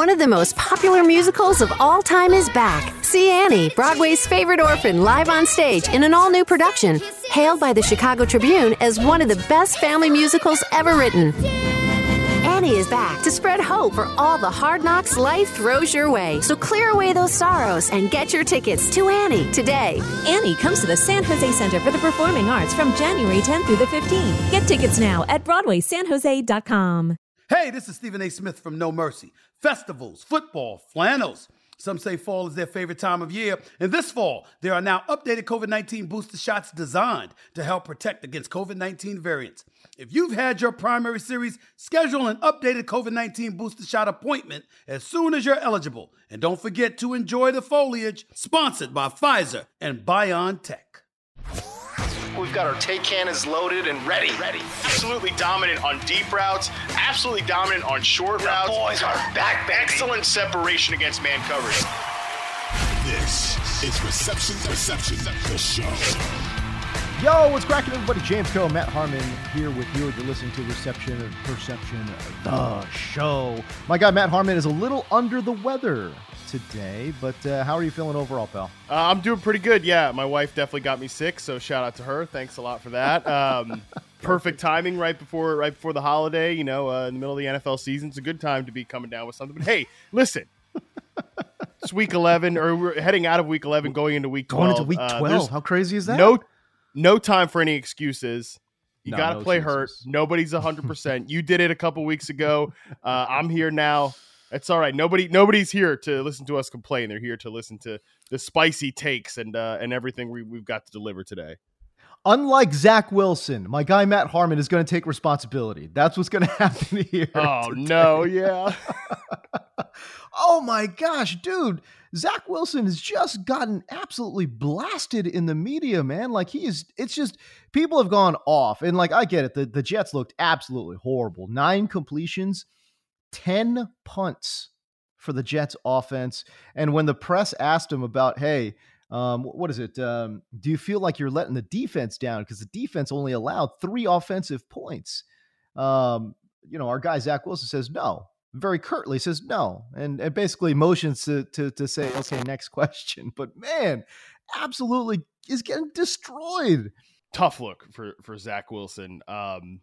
One of the most popular musicals of all time is back. See Annie, Broadway's favorite orphan, live on stage in an all new production, hailed by the Chicago Tribune as one of the best family musicals ever written. Annie is back to spread hope for all the hard knocks life throws your way. So clear away those sorrows and get your tickets to Annie today. Annie comes to the San Jose Center for the Performing Arts from January 10th through the 15th. Get tickets now at BroadwaySanJose.com. Hey, this is Stephen A. Smith from No Mercy. Festivals, football, flannels. Some say fall is their favorite time of year. And this fall, there are now updated COVID 19 booster shots designed to help protect against COVID 19 variants. If you've had your primary series, schedule an updated COVID 19 booster shot appointment as soon as you're eligible. And don't forget to enjoy the foliage, sponsored by Pfizer and BioNTech. We've got our take cannons loaded and ready. Ready. Absolutely dominant on deep routes. Absolutely dominant on short The routes. boys are back, baby. Excellent separation against man coverage. This is Reception Perception, the show. Yo, what's cracking, everybody? James Koh, Matt Harmon here with you. You're listening to Reception and Perception, the show. My guy Matt Harmon is a little under the weather today, but uh, how are you feeling overall, pal? Uh, I'm doing pretty good. Yeah, my wife definitely got me sick, so shout out to her. Thanks a lot for that. Um, perfect timing right before right before the holiday. You know, uh, in the middle of the NFL season, it's a good time to be coming down with something. But hey, listen. It's week 11, or we're heading out of week 11, going into week 12. Going into week Uh, 12. there's how crazy is that? No, no time for any excuses. You No, got to no play hurt. Nobody's 100%. you did it a couple weeks ago. Uh, I'm here now. It's all right. Nobody, nobody's here to listen to us complain. They're here to listen to the spicy takes and uh, and everything we, we've got to deliver today. Unlike Zach Wilson, my guy Matt Harmon is going to take responsibility. That's what's going to happen here. Oh today. no, yeah. oh my gosh, dude. Zach Wilson has just gotten absolutely blasted in the media, man. Like he is, it's just people have gone off. And like I get it. The, the Jets looked absolutely horrible. Nine completions, 10 punts for the Jets offense. And when the press asked him about, hey, um, what is it? Um, do you feel like you're letting the defense down? Because the defense only allowed three offensive points. Um, you know, our guy Zach Wilson says no, very curtly says no, and, and basically motions to, to to say, okay, next question. But man, absolutely is getting destroyed. Tough look for for Zach Wilson. Um,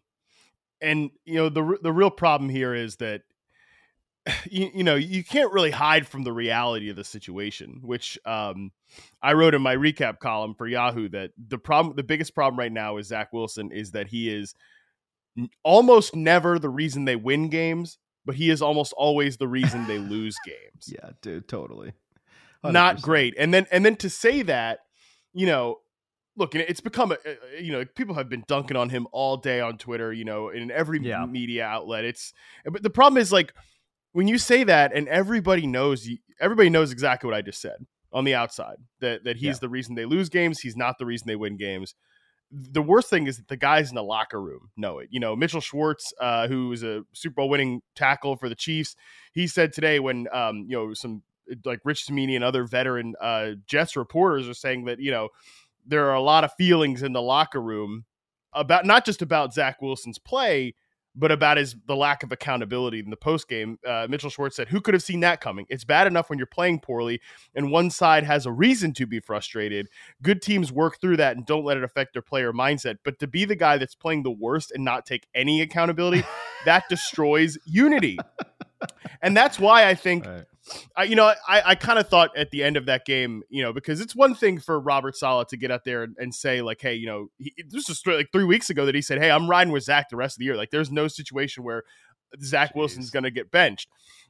and you know the the real problem here is that you, you know you can't really hide from the reality of the situation which um, i wrote in my recap column for yahoo that the problem the biggest problem right now with zach wilson is that he is almost never the reason they win games but he is almost always the reason they lose games Yeah, dude, totally. not 100%. great. And then and then to say that, you know, look, and it's become a, a- you know, people have been dunking on him all day on Twitter, you know, in every Yeah. media outlet. It's but the problem is like when you say that and everybody knows everybody knows exactly what I just said on the outside that that he's Yeah. the reason they lose games, he's not the reason they win games. The worst thing is that the guys in the locker room know it. You know, Mitchell Schwartz, uh, who is a Super Bowl winning tackle for the Chiefs, he said today when um, you know some like Rich Cimini and other veteran uh, Jets reporters are saying that you know there are a lot of feelings in the locker room about not just about Zach Wilson's play, but about his the lack of accountability in the post game. Uh, Mitchell Schwartz said, "Who could have seen that coming? It's bad enough when you're playing poorly, and one side has a reason to be frustrated. Good teams work through that and don't let it affect their player mindset. But to be the guy that's playing the worst and not take any accountability, that destroys unity." And that's why I think Right. I, you know, I, I kind of thought at the end of that game, you know, because it's one thing for Robert Saleh to get out there and, and say, like, hey, you know, he, this was like three weeks ago that he said, hey, I'm riding with Zach the rest of the year. Like, there's no situation where Zach Wilson's going to get benched.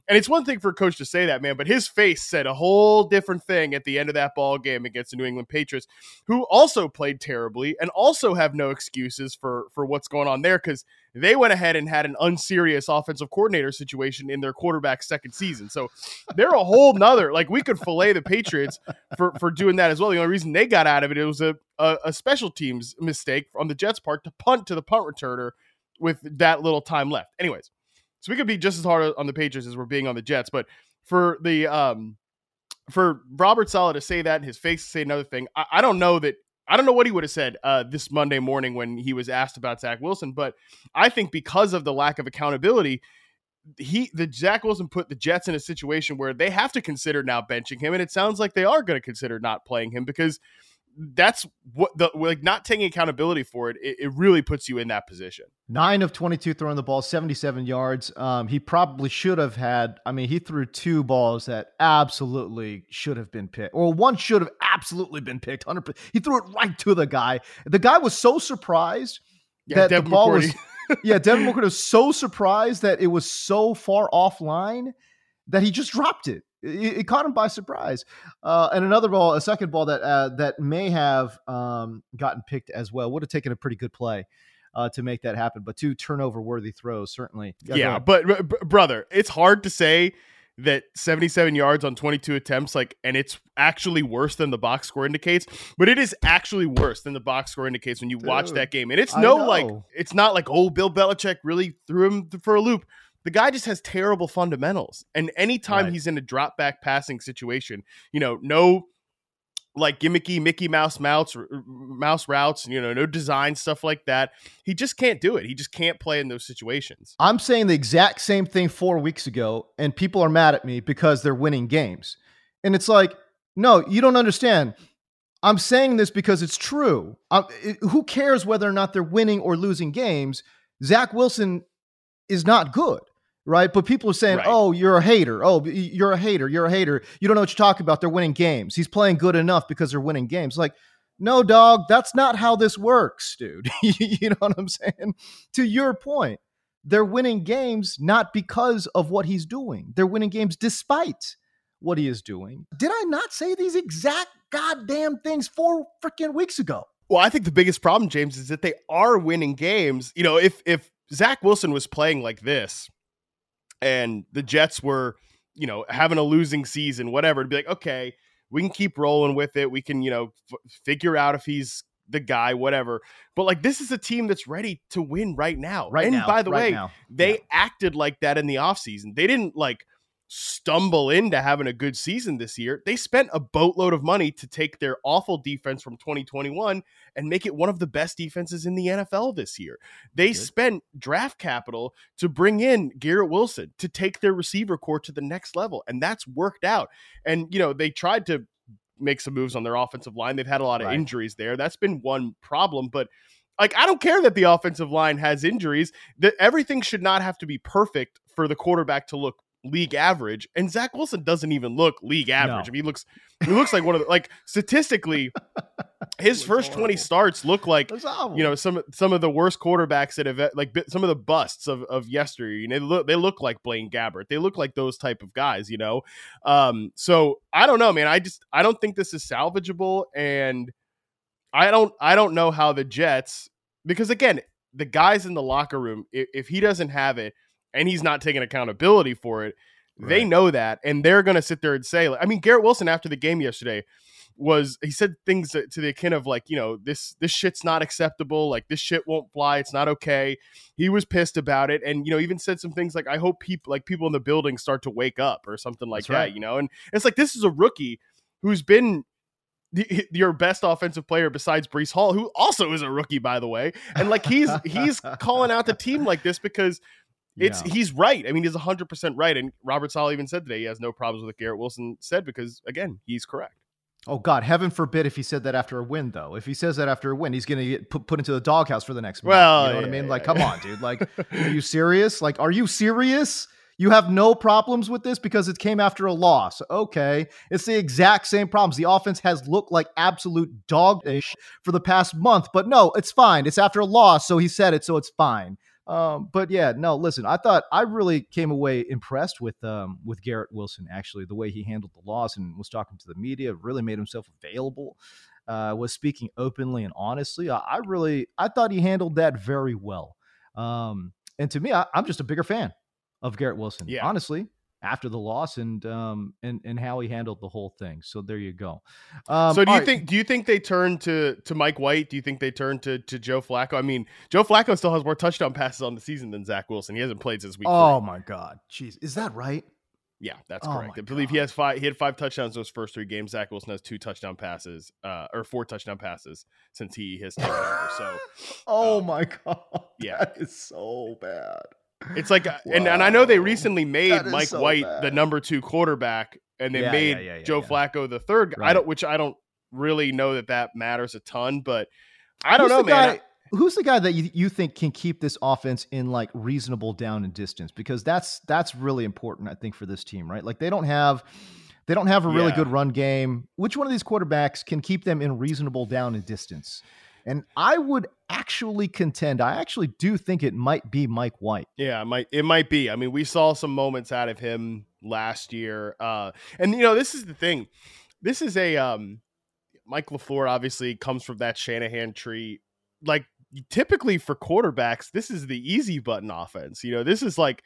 And it's one thing for a coach to say that, man, but his face said a whole different thing at the end of that ball game against the New England Patriots, who also played terribly and also have no excuses for for what's going on there because they went ahead and had an unserious offensive coordinator situation in their quarterback second season. So they're a whole nother like we could fillet the Patriots for for doing that as well. The only reason they got out of it it was a a, a special teams mistake on the Jets' part to punt to the punt returner with that little time left. Anyways, so we could be just as hard on the Patriots as we're being on the Jets, but for the um for Robert Saleh to say that and his face to say another thing, I, I don't know that I don't know what he would have said uh, this Monday morning when he was asked about Zach Wilson, but I think because of the lack of accountability, he the Zach Wilson put the Jets in a situation where they have to consider now benching him, and it sounds like they are going to consider not playing him because that's what the like not taking accountability for it, it, it really puts you in that position. Nine of 22 throwing the ball, 77 yards. Um, he probably should have had, I mean, he threw two balls that absolutely should have been picked, or one should have absolutely been picked. 100%. He threw it right to the guy. The guy was so surprised Yeah, that Devin the ball McCourty. was, yeah, Devin McCourty was so surprised that it was so far offline that he just dropped it. It, it caught him by surprise. Uh, and another ball, a second ball that uh, that may have um, gotten picked as well. Would have taken a pretty good play uh, to make that happen. But two turnover worthy throws, certainly. Yeah, ahead. but brother, it's hard to say that 77 yards on 22 attempts like and it's actually worse than the box score indicates but it is actually worse than the box score indicates when you watch that game and it's no like it's not like oh bill belichick really threw him for a loop the guy just has terrible fundamentals and anytime Right. he's in a drop back passing situation you know no like gimmicky Mickey Mouse mouse mouse routes, you know, no design stuff like that. He just can't do it. He just can't play in those situations. I'm saying the exact same thing four weeks ago, and people are mad at me because they're winning games. And it's like, no, you don't understand. I'm saying this because it's true. It- who cares whether or not they're winning or losing games? Zach Wilson is not good, right? But people are saying, Right. oh, you're a hater. Oh, you're a hater. You're a hater. You don't know what you're talking about. They're winning games. He's playing good enough because they're winning games. Like, no, dog, that's not how this works, dude. you know what I'm saying? To your point, they're winning games not because of what he's doing. They're winning games despite what he is doing. Did I not say these exact goddamn things four freaking weeks ago? Well, I think the biggest problem, James, is that they are winning games. You know, if if Zach Wilson was playing like this, and the Jets were, you know, having a losing season, whatever, to be like, okay, we can keep rolling with it. We can, you know, f- figure out if he's the guy, whatever. But like, this is a team that's ready to win right now. Right and now, by the right way, now. they Yeah. acted like that in the offseason. They didn't like stumble into having a good season this year. They spent a boatload of money to take their awful defense from 2021 and make it one of the best defenses in the NFL this year. They spent draft capital to bring in Garrett Wilson to take their receiver corps to the next level, and that's worked out. And, you know, they tried to make some moves on their offensive line. They've had a lot of Right. injuries there. That's been one problem, but like I don't care that the offensive line has injuries. That everything should not have to be perfect for the quarterback to look league average. And Zach Wilson doesn't even look league average. No. I mean, he looks he looks like one of the like statistically his first 20 starts look like you know some some of the worst quarterbacks that have like some of the busts of of yesteryear. You know, they look they look like Blaine Gabbert. They look like those type of guys. You know, um. So I don't know, man. I just I don't think this is salvageable, and I don't I don't know how the Jets because again the guys in the locker room if, if he doesn't have it and he's not taking accountability for it. They know that, and they're going to sit there and say, like, I mean, Garrett Wilson after the game yesterday was he said things to the akin of like, you know, this this shit's not acceptable, like this shit won't fly, it's not okay. He was pissed about it, and you know, even said some things like, I hope people like people in the building start to wake up or something like That's that, right. you know. And it's like this is a rookie who's been the, your best offensive player besides Breece Hall, who also is a rookie, by the way, and like he's he's calling out the team like this because it's Yeah. he's right. I mean, he's 100% right. And Robert Saleh even said today he has no problems with what Garrett Wilson said because, again, he's correct. Oh God, heaven forbid if he said that after a win, though. If he says that after a win, he's going to get put, put into the doghouse for the next month. Well, you know what I yeah, mean? Like, yeah, come on, dude. Like, are you serious? Like, are you serious? You have no problems with this because it came after a loss. Okay, it's the exact same problems. The offense has looked like absolute dog ish for the past month, but no, it's fine. It's after a loss, so he said it, so it's fine. Um, but yeah, no, listen, I thought I really came away impressed with um, with Garrett Wilson. Actually, the way he handled the loss and was talking to the media, really made himself available. Uh, was speaking openly and honestly. I, I really, I thought he handled that very well. Um, and to me, I, I'm just a bigger fan of Garrett Wilson. Yeah. honestly, after the loss and um and and how he handled the whole thing. So there you go. Um, so do you right. think do you think they turn to to Mike White? Do you think they turn to to Joe Flacco? I mean, Joe Flacco still has more touchdown passes on the season than Zach Wilson. He hasn't played since week Oh three. my God, jeez, is that right? Yeah, that's Oh correct. I believe he has five. He had five touchdowns those first three games. Zach Wilson has two touchdown passes, uh, or four touchdown passes since he has taken over. So Oh Um, my God, yeah. that is so bad. It's like, uh, and, and I know they recently made Mike so White bad. the number two quarterback, and they Yeah, made yeah, yeah, Joe. Flacco the third. guy. I don't, which I don't really know that that matters a ton, but I don't Who's know, man. guy- who's the guy that you, you think can keep this offense in like reasonable down and distance? Because that's that's really important, I think, for this team, right? Like they don't have they don't have a really good run game. Which one of these quarterbacks can keep them in reasonable down and distance? And I would actually contend, I actually do think it might be Mike White. Yeah, it might it might be. I mean, we saw some moments out of him last year. Uh and you know, this is the thing. This is a um Mike LaFleur obviously comes from that Shanahan tree. Like typically for quarterbacks, this is the easy button offense. You know, this is like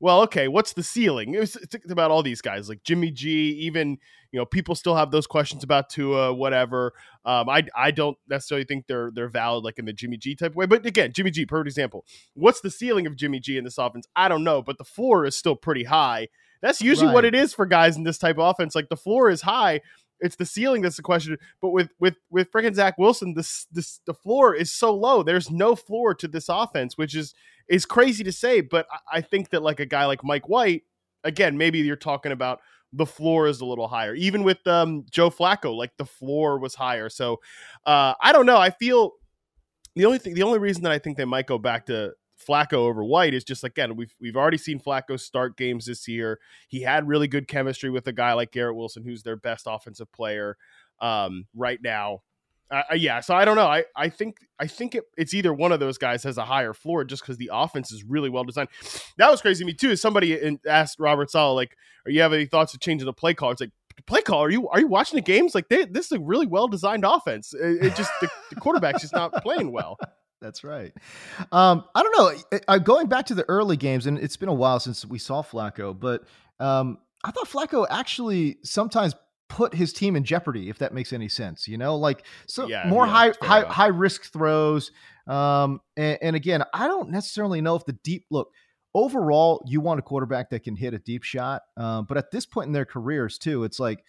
well, okay, what's the ceiling? It was it's about all these guys like Jimmy G, even, you know, people still have those questions about Tua, whatever. Um, I I don't necessarily think they're they're valid like in the Jimmy G type way. But again, Jimmy G, perfect example. What's the ceiling of Jimmy G in this offense? I don't know, but the floor is still pretty high. That's usually what it is for guys in this type of offense. Like the floor is high. It's the ceiling that's the question. But with with with freaking Zach Wilson, this this the floor is so low. There's no floor to this offense, which is is crazy to say. But I, think that like a guy like Mike White, again, maybe you're talking about the floor is a little higher. Even with um, Joe Flacco, like the floor was higher. So uh, I don't know. I feel the only thing, the only reason that I think they might go back to Flacco over White is just again we've we've already seen Flacco start games this year. He had really good chemistry with a guy like Garrett Wilson, who's their best offensive player um, right now. Uh, uh, yeah, so I don't know. I, I think I think it, it's either one of those guys has a higher floor just because the offense is really well designed. That was crazy to me too. Somebody in, asked Robert Saleh like, "Are you have any thoughts of changing the play call?" It's like play call. Are you are you watching the games? Like they, this is a really well designed offense. It, it just the, the quarterback's just not playing well. That's right. Um, I don't know. I- I, going back to the early games, and it's been a while since we saw Flacco, but um, I thought Flacco actually sometimes put his team in jeopardy, if that makes any sense. You know, like so Yeah, more yeah, high high enough. high risk throws. Um, and, and again, I don't necessarily know if the deep look. Overall, you want a quarterback that can hit a deep shot, um, but at this point in their careers, too, it's like,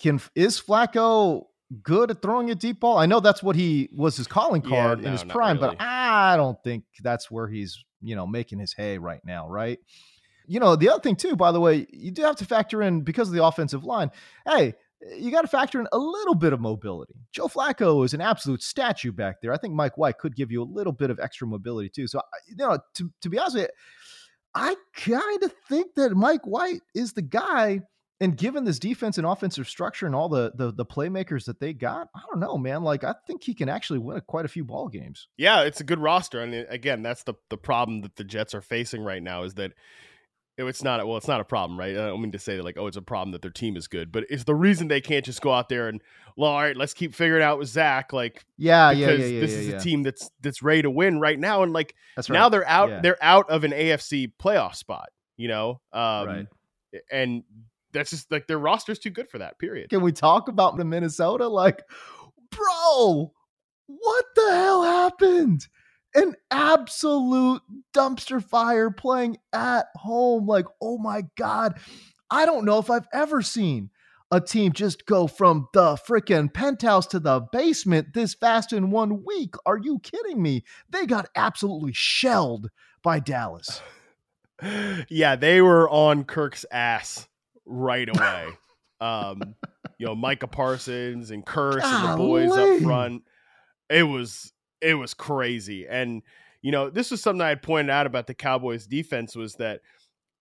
can is Flacco good at throwing a deep ball? I know that's what he was his calling Yeah, card no, in his prime, really. but I don't think that's where he's you know making his hay right now, right? You know, the other thing too, by the way, you do have to factor in because of the offensive line. Hey, you got to factor in a little bit of mobility. Joe Flacco is an absolute statue back there. I think Mike White could give you a little bit of extra mobility too. So, you know, to, to be honest with you, I kind of think that Mike White is the guy. And given this defense and offensive structure and all the, the the playmakers that they got, I don't know, man. Like I think he can actually win a, quite a few ball games. Yeah, it's a good roster, and uh, again, that's the the problem that the Jets are facing right now is that it's not well, it's not a problem, right? I don't mean to say that like, oh, it's a problem that their team is good, but it's the reason they can't just go out there and, well, all right, let's keep figuring out with Zach, like Yeah, yeah, because yeah, yeah. this yeah, is yeah. a team that's that's ready to win right now, and like That's right. now they're out, they're out of an AFC playoff spot, you know, um, Right. and that's just like their roster's too good for that. Period. Can we talk about the Minnesota? Like, bro, what the hell happened? An absolute dumpster fire playing at home. Like, oh my God. I don't know if I've ever seen a team just go from the freaking penthouse to the basement this fast in one week. Are you kidding me? They got absolutely shelled by Dallas. yeah, they were on Kirk's ass right away. um, you know, Micah Parsons and Curse and the boys up front. It was it was crazy. And you know, this was something I had pointed out about the Cowboys defense was that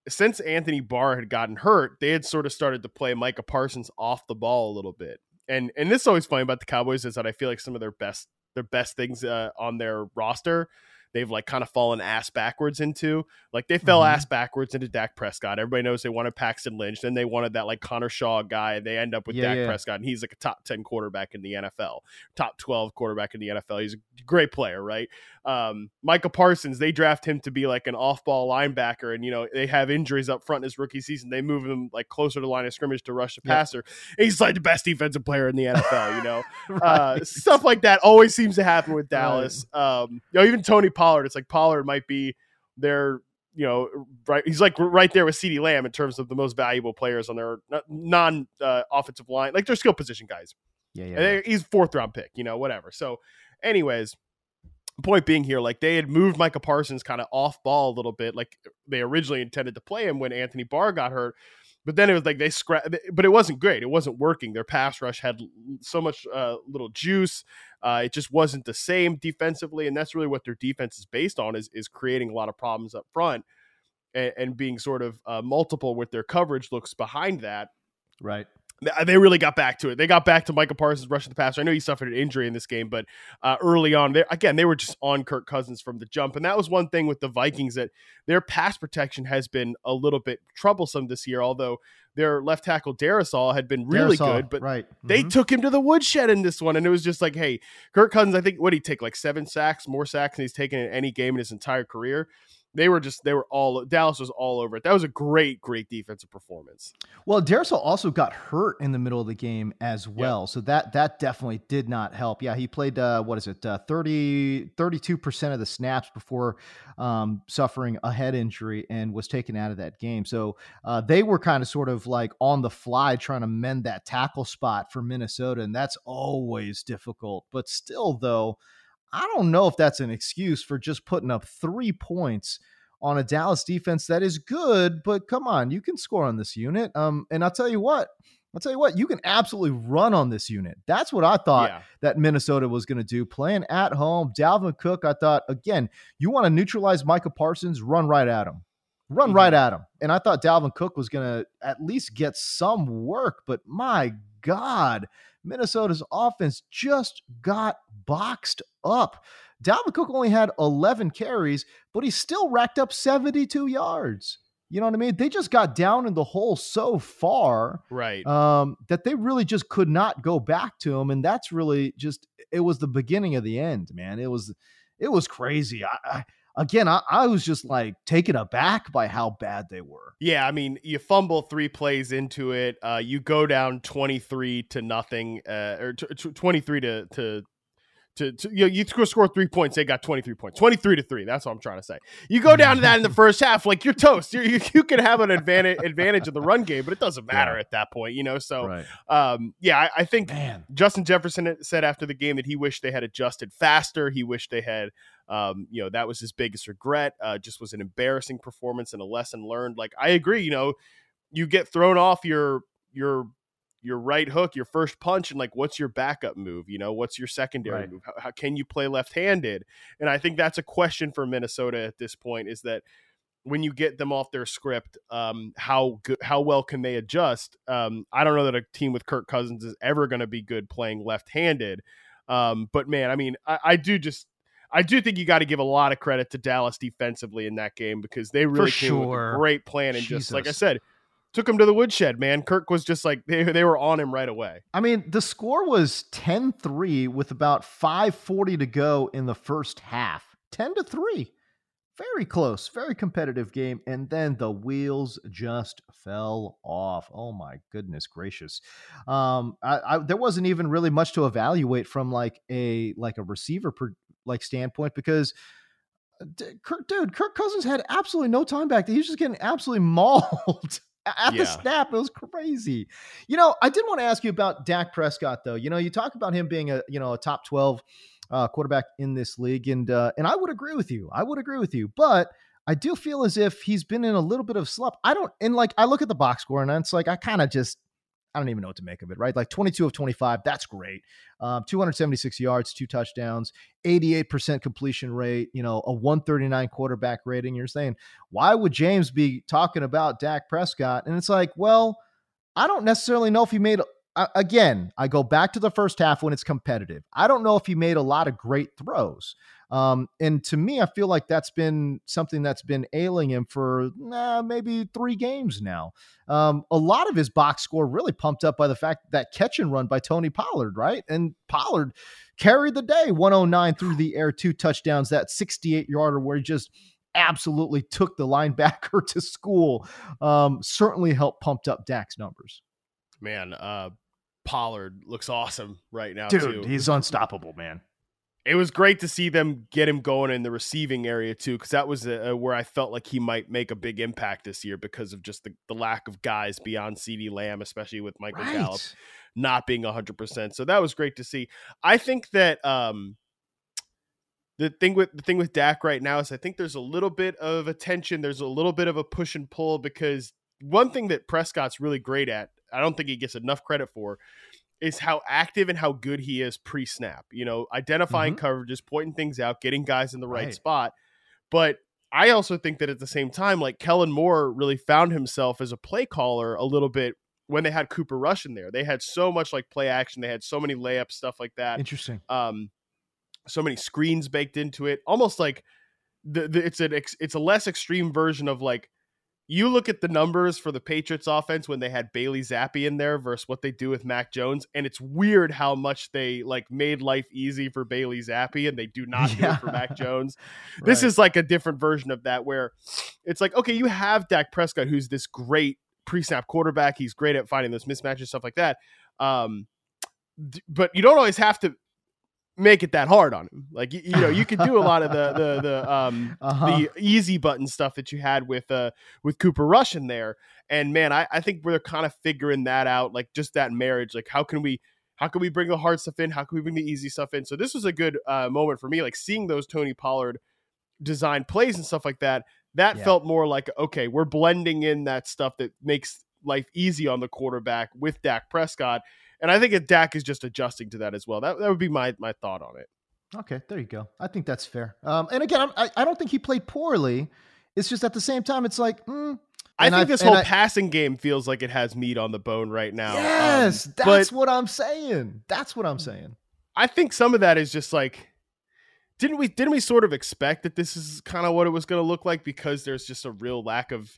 since Anthony Barr had gotten hurt, they had sort of started to play Micah Parsons off the ball a little bit. And and this is always funny about the Cowboys is that I feel like some of their best their best things uh, on their roster they've like kind of fallen ass backwards into. Like they fell Mhm. ass backwards into Dak Prescott. Everybody knows they wanted Paxton Lynch. Then they wanted that like Connor Shaw guy. They end up with Yeah, Dak yeah. Prescott, and he's like a top 10 quarterback in the NFL, top 12 quarterback in the NFL. He's a great player, right? Um, Michael Parsons, they draft him to be like an off ball linebacker, and you know, they have injuries up front in his rookie season. They move him like closer to the line of scrimmage to rush the Yep. passer. He's like the best defensive player in the NFL, you know? uh, stuff like that always seems to happen with Dallas. Um, you know, even Tony Pollard. It's like Pollard might be their, you know, right. He's like right there with CeeDee Lamb in terms of the most valuable players on their non uh, offensive line, like their skill position guys. Yeah, yeah. And they- he's fourth round pick, you know, whatever. So, anyways, point being here, like they had moved Micah Parsons kind of off ball a little bit, like they originally intended to play him when Anthony Barr got hurt. But then it was like they scrap, but it wasn't great. It wasn't working. Their pass rush had so much uh, little juice. Uh, it just wasn't the same defensively, and that's really what their defense is based on is is creating a lot of problems up front and, and being sort of uh, multiple with their coverage looks behind that. Right they really got back to it. They got back to Micah Parsons rushing the passer. I know he suffered an injury in this game, but uh, early on, they again they were just on Kirk Cousins from the jump, and that was one thing with the Vikings that their pass protection has been a little bit troublesome this year. Although their left tackle Darrisaw had been really Darrisaw, good, but right. Mm-hmm. they took him to the woodshed in this one, and it was just like, hey, Kirk Cousins. I think what did he take like seven sacks, more sacks than he's taken in any game in his entire career they were just they were all Dallas was all over it. That was a great, great defensive performance. Well, Darrisaw also got hurt in the middle of the game as well, so that that definitely did not help. Yeah, he played uh, what is it, uh, 32 percent of the snaps before um, suffering a head injury and was taken out of that game. So uh, they were kind of sort of like on the fly trying to mend that tackle spot for Minnesota, and that's always difficult. But still, though I don't know if that's an excuse for just putting up three points on a Dallas defense that is good, but come on, you can score on this unit. Um, and I'll tell you what, I'll tell you what, you can absolutely run on this unit. That's what I thought yeah. that Minnesota was going to do. Playing at home, Dalvin Cook, I thought, again, you want to neutralize Micah Parsons, run right at him. Run mm-hmm. right at him. And I thought Dalvin Cook was going to at least get some work, but my God, Minnesota's offense just got boxed up. Dalvin Cook only had 11 carries, but he still racked up 72 yards. You know what I mean? They just got down in the hole so far, right? Um, that they really just could not go back to him, and that's really just it was the beginning of the end, man. It was it was crazy. I, I again, I, I, was just like taken aback by how bad they were. Yeah, I mean, you fumble three plays into it. Uh, you go down twenty three to nothing, uh, or t- t- twenty three to to to, to you, know, you score three points, they got 23 points, 23 to three. That's what I'm trying to say. You go down to that in the first half, like you're toast. You're, you you can have an advantage advantage of the run game, but it doesn't matter yeah. at that point, you know. So, right. um, yeah, I, I think Man. Justin Jefferson said after the game that he wished they had adjusted faster. He wished they had, um, you know, that was his biggest regret. Uh, just was an embarrassing performance and a lesson learned. Like I agree, you know, you get thrown off your your your right hook, your first punch, and like what's your backup move? You know, what's your secondary right. move? How, how, can you play left-handed? And I think that's a question for Minnesota at this point is that when you get them off their script, um, how good, how well can they adjust? Um, I don't know that a team with Kirk Cousins is ever going to be good playing left-handed. Um, but man, I mean, I, I do just I do think you got to give a lot of credit to Dallas defensively in that game because they really For came sure. with a great plan and Jesus. just like I said, took him to the woodshed, man. Kirk was just like they, they were on him right away. I mean, the score was 10-3 with about 540 to go in the first half. 10 to 3. Very close, very competitive game and then the wheels just fell off. Oh my goodness gracious. Um I, I there wasn't even really much to evaluate from like a like a receiver per, like standpoint because Kirk, dude, Kirk Cousins had absolutely no time back. He was just getting absolutely mauled at yeah. the snap. It was crazy. You know, I did want to ask you about Dak Prescott, though. You know, you talk about him being a you know a top twelve uh, quarterback in this league, and uh, and I would agree with you. I would agree with you, but I do feel as if he's been in a little bit of slump. I don't, and like I look at the box score, and it's like I kind of just I don't even know what to make of it, right? Like 22 of 25, that's great. Um, 276 yards, two touchdowns, 88% completion rate, you know, a 139 quarterback rating. You're saying, why would James be talking about Dak Prescott? And it's like, well, I don't necessarily know if he made again, I go back to the first half when it's competitive. I don't know if he made a lot of great throws. Um, and to me, I feel like that's been something that's been ailing him for nah, maybe three games now. Um, a lot of his box score really pumped up by the fact that catch and run by Tony Pollard, right? And Pollard carried the day 109 through the air, two touchdowns, that 68 yarder where he just absolutely took the linebacker to school. Um, certainly helped pumped up Dak's numbers. Man, uh, Pollard looks awesome right now, dude. Too. He's unstoppable, man it was great to see them get him going in the receiving area too, because that was a, a, where I felt like he might make a big impact this year because of just the, the lack of guys beyond CeeDee Lamb, especially with Michael right. Gallup not being 100%. So that was great to see. I think that um, the thing with the thing with Dak right now is I think there's a little bit of attention, there's a little bit of a push and pull because one thing that Prescott's really great at, I don't think he gets enough credit for, is how active and how good he is pre-snap. You know, identifying Mhm. coverages, pointing things out, getting guys in the right, Right. spot. But I also think that at the same time, like Kellen Moore really found himself as a play caller a little bit when they had Cooper Rush in there. They had so much like play action, they had so many layups, stuff like that Interesting. um so many screens baked into it almost like the, the it's an ex, it's a less extreme version of like you look at the numbers for the Patriots offense when they had Bailey Zappe in there versus what they do with Mac Jones and it's weird how much they like made life easy for Bailey Zappe and they do not do it for Mac Jones. This is like a different version of that where it's like okay, you have Dak Prescott who's this great pre-snap quarterback. He's great at finding those mismatches stuff like that. Um but you don't always have to make it that hard on him. Like you, you know, you can do a lot of the the the um Uh-huh. the easy button stuff that you had with uh with Cooper Rush in there. And man, I, I think we're kind of figuring that out, like just that marriage. Like how can we how can we bring the hard stuff in? How can we bring the easy stuff in? So this was a good uh, moment for me, like seeing those Tony Pollard design plays and stuff like that. That Yeah. felt more like okay, we're blending in that stuff that makes life easy on the quarterback with Dak Prescott. And I think Dak is just adjusting to that as well. That that would be my my thought on it. Okay, there you go. I think that's fair. Um, and again, I'm, I I don't think he played poorly. It's just at the same time, it's like, mm, I think I- this whole I- passing game feels like it has meat on the bone right now. Um, yes, but that's what I'm saying. That's what I'm saying. I think some of that is just like didn't we didn't we sort of expect that this is kind of what it was going to look like because there's just a real lack of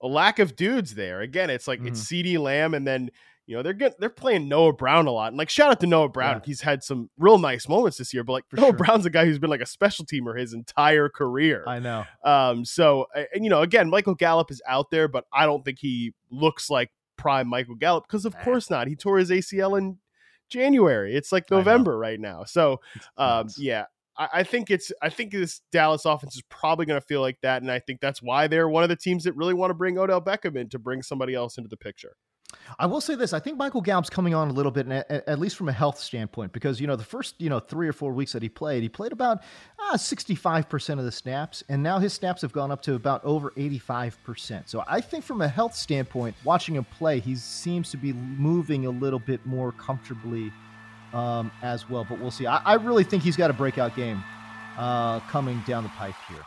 a lack of dudes there. Again, it's like it's Mm-hmm. CeeDee Lamb and then you know they're they're playing Noah Brown a lot. And like shout out to Noah Brown. Yeah. He's had some real nice moments this year, but like For Noah sure. Brown's a guy who's been like a special teamer his entire career. I know. Um, so and you know, again, Michael Gallup is out there, but I don't think he looks like prime Michael Gallup because of Nah. course not. He tore his ACL in January. It's like November right now. So um, yeah, I, I think it's I think this Dallas offense is probably going to feel like that, and I think that's why they're one of the teams that really want to bring Odell Beckham in to bring somebody else into the picture. I will say this: I think Michael Gallup's coming on a little bit, at, least from a health standpoint, because you know the first you know three or four weeks that he played, he played about sixty-five percent of the snaps, and now his snaps have gone up to about over eighty-five percent. So I think from a health standpoint, watching him play, he seems to be moving a little bit more comfortably um, as well. But we'll see. I, I really think he's got a breakout game uh, coming down the pipe here.